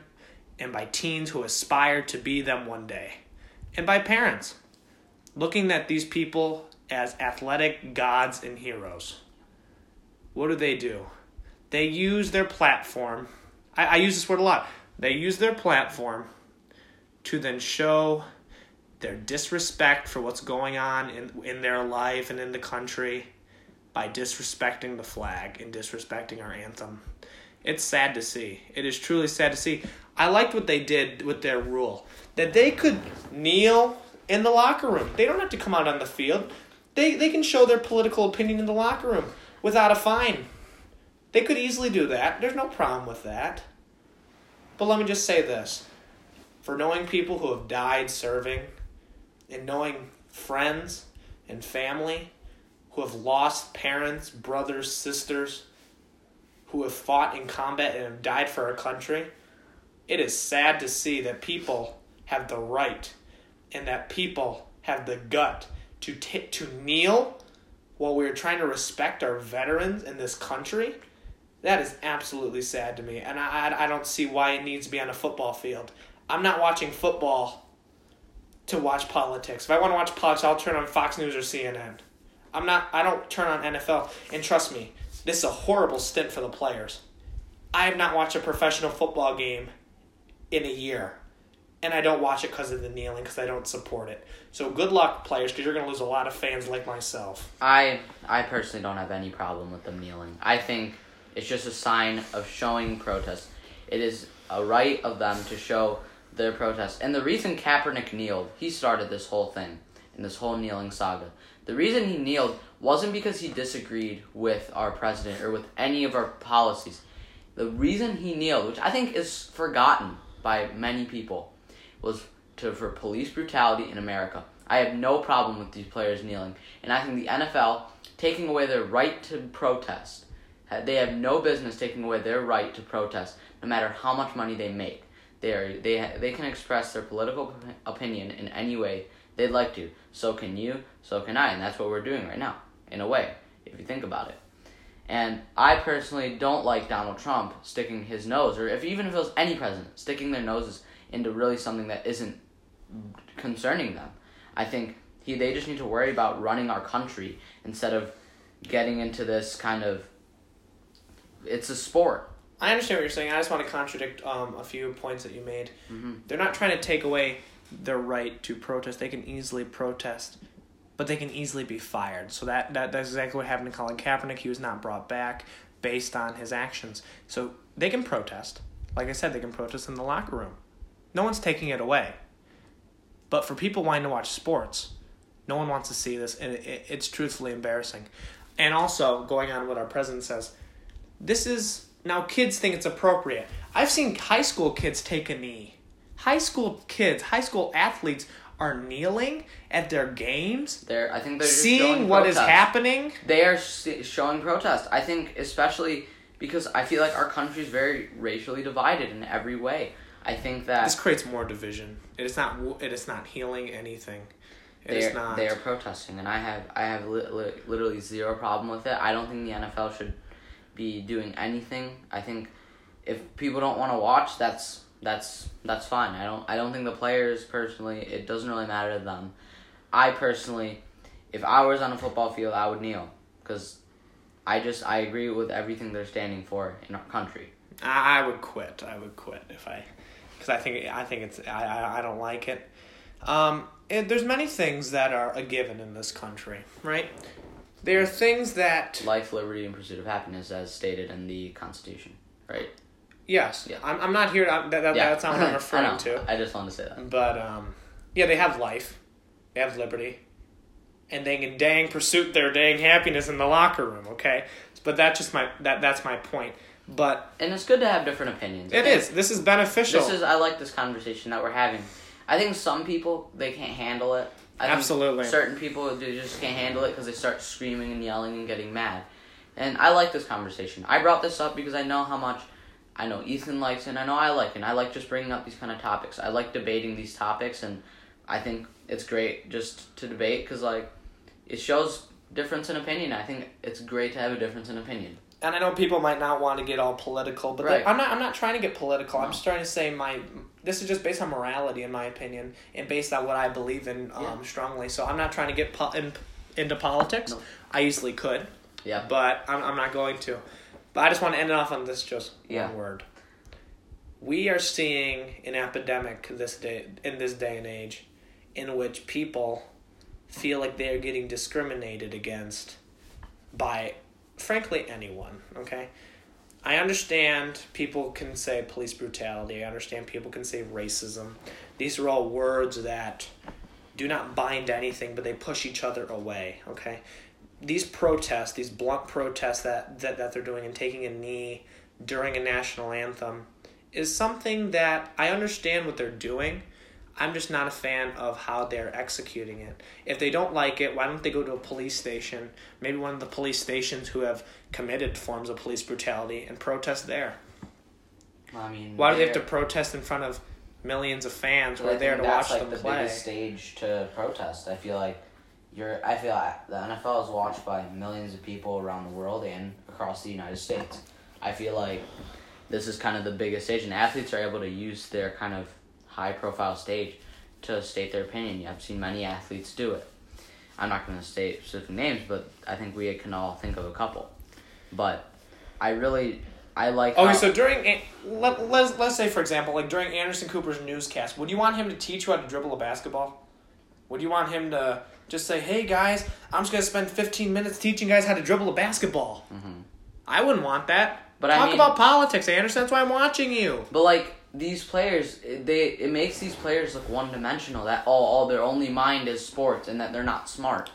and by teens who aspire to be them one day, and by parents looking at these people as athletic gods and heroes. What do they do? They use their platform. I, I use this word a lot. They use their platform to then show their disrespect for what's going on in, in their life and in the country by disrespecting the flag and disrespecting our anthem. It's sad to see. It is truly sad to see. I liked what they did with their rule that they could kneel in the locker room. They don't have to come out on the field. They they can show their political opinion in the locker room without a fine. They could easily do that. There's no problem with that. But let me just say this. For knowing people who have died serving and knowing friends and family who have lost parents, brothers, sisters, who have fought in combat and have died for our country, it is sad to see that people have the right and that people have the gut to t- to kneel while we're trying to respect our veterans in this country. That is absolutely sad to me, and I, I, I don't see why it needs to be on a football field. I'm not watching football to watch politics. If I want to watch politics, I'll turn on Fox News or CNN. I'm not. I don't turn on NFL. And trust me, this is a horrible stint for the players. I have not watched a professional football game in a year, and I don't watch it because of the kneeling because I don't support it. So good luck, players, because you're going to lose a lot of fans like myself. I I personally don't have any problem with them kneeling. I think it's just a sign of showing protest. It is a right of them to show their protest. And the reason Kaepernick kneeled, he started this whole thing in this whole kneeling saga. The reason he kneeled wasn't because he disagreed with our president or with any of our policies. The reason he kneeled, which I think is forgotten by many people, was to for police brutality in America. I have no problem with these players kneeling, and I think the NFL taking away their right to protest. They have no business taking away their right to protest, no matter how much money they make. They are, they they can express their political opinion in any way they'd like to. So can you. So can I, and that's what we're doing right now, in a way, if you think about it. And I personally don't like Donald Trump sticking his nose, or if even if it was any president, sticking their noses into really something that isn't concerning them. I think he they just need to worry about running our country instead of getting into this kind of it's a sport. I understand what you're saying. I just want to contradict um, a few points that you made. Mhm. They're not trying to take away their right to protest. They can easily protest, but they can easily be fired. So that, that that's exactly what happened to Colin Kaepernick. He was not brought back based on his actions. So they can protest. Like I said, they can protest in the locker room. No one's taking it away. But for people wanting to watch sports, no one wants to see this, and it, it, it's truthfully embarrassing. And also, going on what our president says, this is now kids think it's appropriate. I've seen high school kids take a knee. High school kids, high school athletes are kneeling at their games, They're I think they're seeing what is happening. They are showing protest. I think especially because I feel like our country is very racially divided in every way. I think that This creates more division. It is not. It is not healing anything. It they is are, not. they are protesting, and I have I have li- li- literally zero problem with it. I don't think the NFL should be doing anything. I think if people don't want to watch, that's that's that's fine. I don't I don't think the players personally it doesn't really matter to them. I personally, if I was on a football field, I would kneel because I just I agree with everything they're standing for in our country. I, I would quit. I would quit if I, because I think I think it's I, I I don't like it. Um, and there's many things that are a given in this country, right? There are things that Life, liberty, and pursuit of happiness, as stated in the Constitution, right? yes, Yeah. I'm, I'm not here. That, that, That's not what I'm referring know. to. I just wanted to say that. But um, yeah, they have life, they have liberty, and they can dang pursue their dang happiness in the locker room. Okay, but that's just my that that's my point. But And it's good to have different opinions. it is. This is beneficial. This is I like this conversation that we're having. I think some people they can't handle it. I think Absolutely. certain people they just can't handle it because they start screaming and yelling and getting mad. And I like this conversation. I brought this up because I know how much I know Ethan likes it. and I know I like it. And I like just bringing up these kind of topics. I like debating these topics, and I think it's great just to debate because like it shows difference in opinion. I think it's great to have a difference in opinion. And I know people might not want to get all political, but Right. I'm not. I'm not trying to get political. I'm just trying to say my. This is just based on morality, in my opinion, and based on what I believe in um, Yeah. strongly. So I'm not trying to get po- in, into politics. No. I easily could, Yeah. but I'm, I'm not going to. But I just want to end it off on this just Yeah. one word. We are seeing an epidemic this day in this day and age, in which people feel like they are getting discriminated against by, frankly, anyone. Okay, I understand people can say police brutality. I understand people can say racism. These are all words that do not bind anything, but they push each other away. Okay, these protests, these blunt protests that, that, that they're doing and taking a knee during a national anthem is something that I understand what they're doing. I'm just not a fan of how they're executing it. If they don't like it, why don't they go to a police station, maybe one of the police stations who have committed forms of police brutality, and protest there? I mean, Why do they have to protest in front of millions of fans who are there to watch like them the play? biggest stage to protest. I feel like you're. I feel like the NFL is watched by millions of people around the world and across the United States. I feel like this is kind of the biggest stage, and athletes are able to use their kind of high profile stage to state their opinion. I've seen many athletes do it. I'm not going to state specific names, but I think we can all think of a couple. But I really, I like. Okay, how- so during let, let's let's say for example, like during Anderson Cooper's newscast, would you want him to teach you how to dribble a basketball? Would you want him to just say, "Hey guys, I'm just gonna spend 15 minutes teaching guys how to dribble a basketball"? Mhm. I wouldn't want that. But I talk mean- about politics, Anderson. That's why I'm watching you. But like these players, they it makes these players look one dimensional. That all all their only mind is sports, and that they're not smart.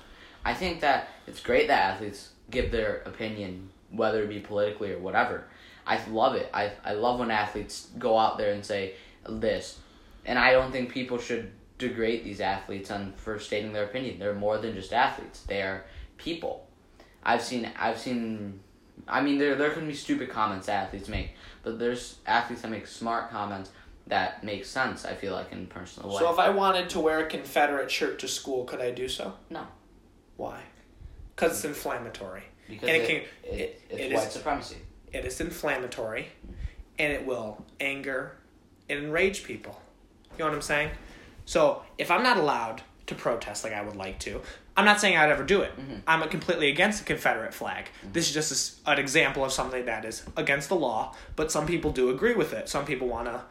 I think that it's great that athletes give their opinion, whether it be politically or whatever. I love it. I I love when athletes go out there and say this, and I don't think people should degrade these athletes on for stating their opinion. They're more than just athletes. They are people. I've seen I've seen I mean there there can be stupid comments athletes make, but there's athletes that make smart comments that make sense, I feel like in personal way. So if I wanted to wear a Confederate shirt to school, could I do so? No. Why? Because it's inflammatory. because and it, it it, it- it's it white is- supremacy. It is inflammatory, and it will anger and enrage people. You know what I'm saying? So if I'm not allowed to protest like I would like to, I'm not saying I'd ever do it. I'm completely against the Confederate flag. This is just an example of something that is against the law, but some people do agree with it. Some people want to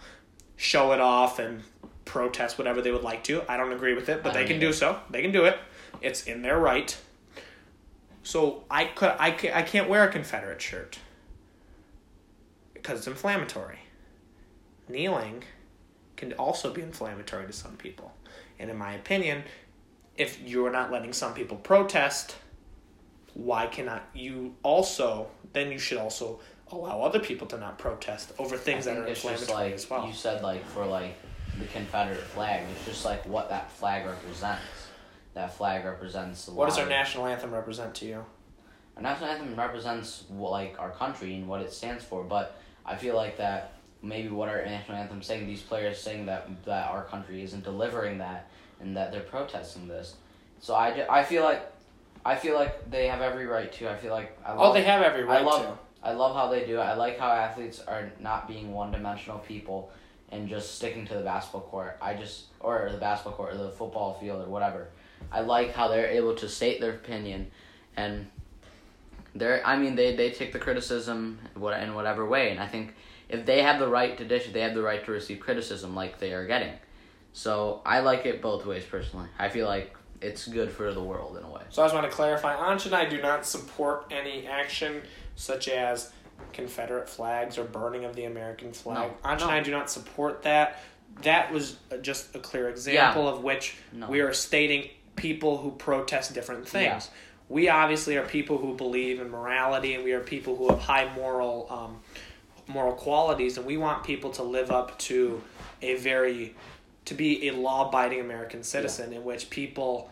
show it off and protest whatever they would like to. I don't agree with it, but they can do so. They can do it. It's in their right. So I could I can't, I can't wear a Confederate shirt because it's inflammatory. Kneeling can also be inflammatory to some people. And in my opinion, if you're not letting some people protest, why cannot you also then you should also allow other people to not protest over things that are it's just inflammatory like as well. you said, like for like the Confederate flag. It's just like what that flag represents. That flag represents. what does our national anthem represent to you? Our national anthem represents like our country and what it stands for, but I feel like that maybe what our national anthem saying, these players saying that that our country isn't delivering that and that they're protesting this. So I, I feel like I feel like they have every right to. I feel like I oh, love, Oh, they have every right I love to. I love how they do it. I like how athletes are not being one dimensional people and just sticking to the basketball court. I just or the basketball court or the football field or whatever. I like how they're able to state their opinion and they're I mean they, they take the criticism what in whatever way and I think if they have the right to dish it, they have the right to receive criticism like they are getting. So I like it both ways personally. I feel like it's good for the world in a way. So I just want to clarify, Ansh and I do not support any action such as Confederate flags or burning of the American flag. No, Ansh no. and I do not support that. That was just a clear example of which No. we are stating people who protest different things. Yeah. We obviously are people who believe in morality, and we are people who have high moral um, moral qualities, and we want people to live up to a very to be a law abiding American citizen in which people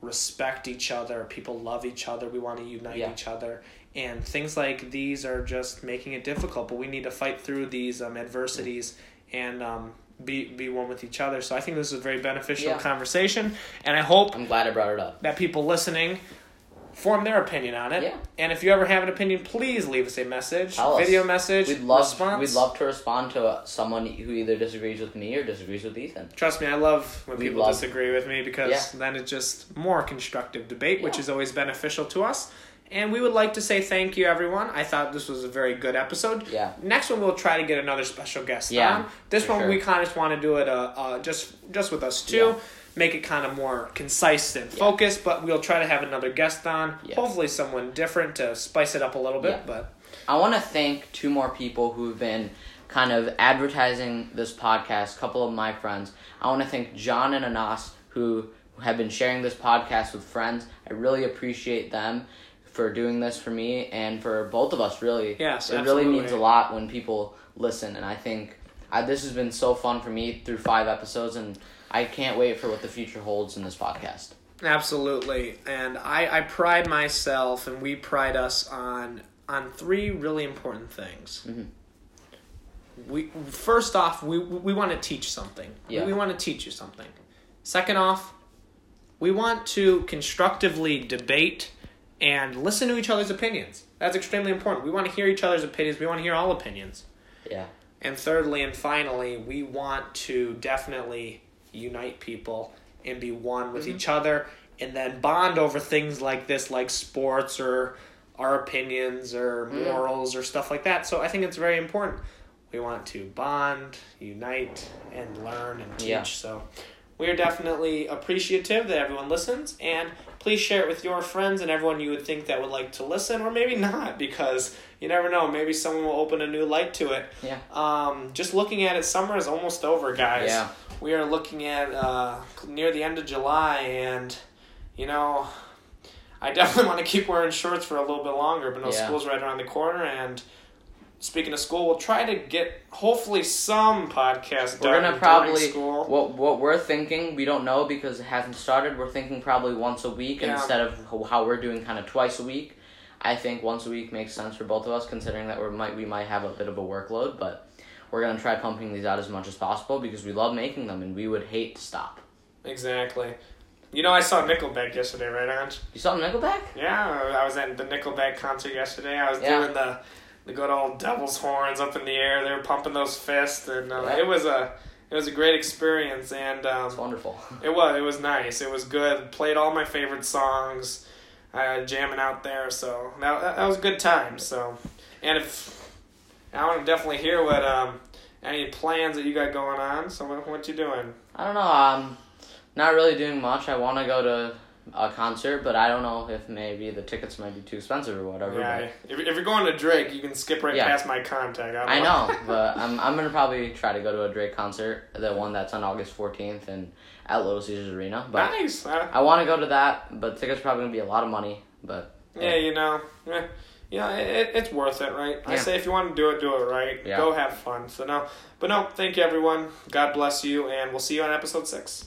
respect each other, people love each other, we want to unite Yeah. each other. And things like these are just making it difficult, but we need to fight through these um, adversities and um, be be one with each other. So I think this is a very beneficial Yeah. conversation, and I hope I'm glad I brought it up. that people listening form their opinion on it. Yeah. And if you ever have an opinion, please leave us a message, Tell us. video message, We'd love response. we'd love to respond to uh, someone who either disagrees with me or disagrees with Ethan. Trust me, I love when We people love- disagree with me because Yeah. then it's just more constructive debate, which is always beneficial to us. And we would like to say thank you, everyone. I thought this was a very good episode. Yeah. Next one, we'll try to get another special guest Yeah, on. This one, sure. we kind of just want to do it uh, uh, just just with us too. Yeah. Make it kind of more concise and Yeah. focused, but we'll try to have another guest on. Yeah. Hopefully, someone different to spice it up a little bit. Yeah. But I want to thank two more people who've been kind of advertising this podcast. A couple of my friends. I want to thank John and Anas who have been sharing this podcast with friends. I really appreciate them for doing this for me and for both of us. Really, Yes, it absolutely. really means a lot when people listen. And I think I, this has been so fun for me through five episodes, and I can't wait for what the future holds in this podcast. Absolutely, and I, I pride myself, and we pride us on on three really important things. Mhm. We first off, we we want to teach something. Yeah. We want to teach you something. Second off, we want to constructively debate and listen to each other's opinions. That's extremely important. We want to hear each other's opinions. We want to hear all opinions. Yeah. And thirdly and finally, we want to definitely unite people and be one with each other and then bond over things like this, like sports or our opinions or morals or stuff like that. So I think it's very important. We want to bond, unite, and learn and teach. Yeah. So we are definitely appreciative that everyone listens and please share it with your friends and everyone you would think that would like to listen or maybe not because you never know maybe someone will open a new light to it Yeah. um, just looking at it, summer is almost over, guys. Yeah. We are looking at uh, near the end of July, and you know, I definitely want to keep wearing shorts for a little bit longer. But no, Yeah. school's right around the corner, and speaking of school, we'll try to get hopefully some podcasts We're gonna probably school. what what we're thinking. We don't know because it hasn't started. We're thinking probably once a week Yeah. instead of how- how we're doing kind of twice a week. I think once a week makes sense for both of us, considering that we might we might have a bit of a workload. But we're gonna try pumping these out as much as possible because we love making them and we would hate to stop. Exactly. You know, I saw Nickelback yesterday, right, Ange? You saw Nickelback? Yeah, I was at the Nickelback concert yesterday. I was Yeah. doing the the good old devil's horns up in the air. They were pumping those fists, and uh, Yeah. it was a it was a great experience. And um, It's wonderful. it was it was nice. It was good. Played all my favorite songs, uh, jamming out there. So that, that was a good time. So, and if I want to definitely hear what um any plans that you got going on. So what what you doing? I don't know. Um, not really doing much. I want to go to a concert, but I don't know if maybe the tickets might be too expensive or whatever. Yeah, if, if you're going to Drake, you can skip right Yeah. past my contact. don't I know, but I'm I'm gonna probably try to go to a Drake concert, the one that's on August 14th and at Little Caesars Arena. But nice. Uh, I want to go to that, but tickets probably gonna be a lot of money. But Yeah, you know, eh, you know, it, it- it's worth it, right? I say if you want to do it, do it right. Yeah. Go have fun. So no, but no, thank you everyone. God bless you, and we'll see you on episode six.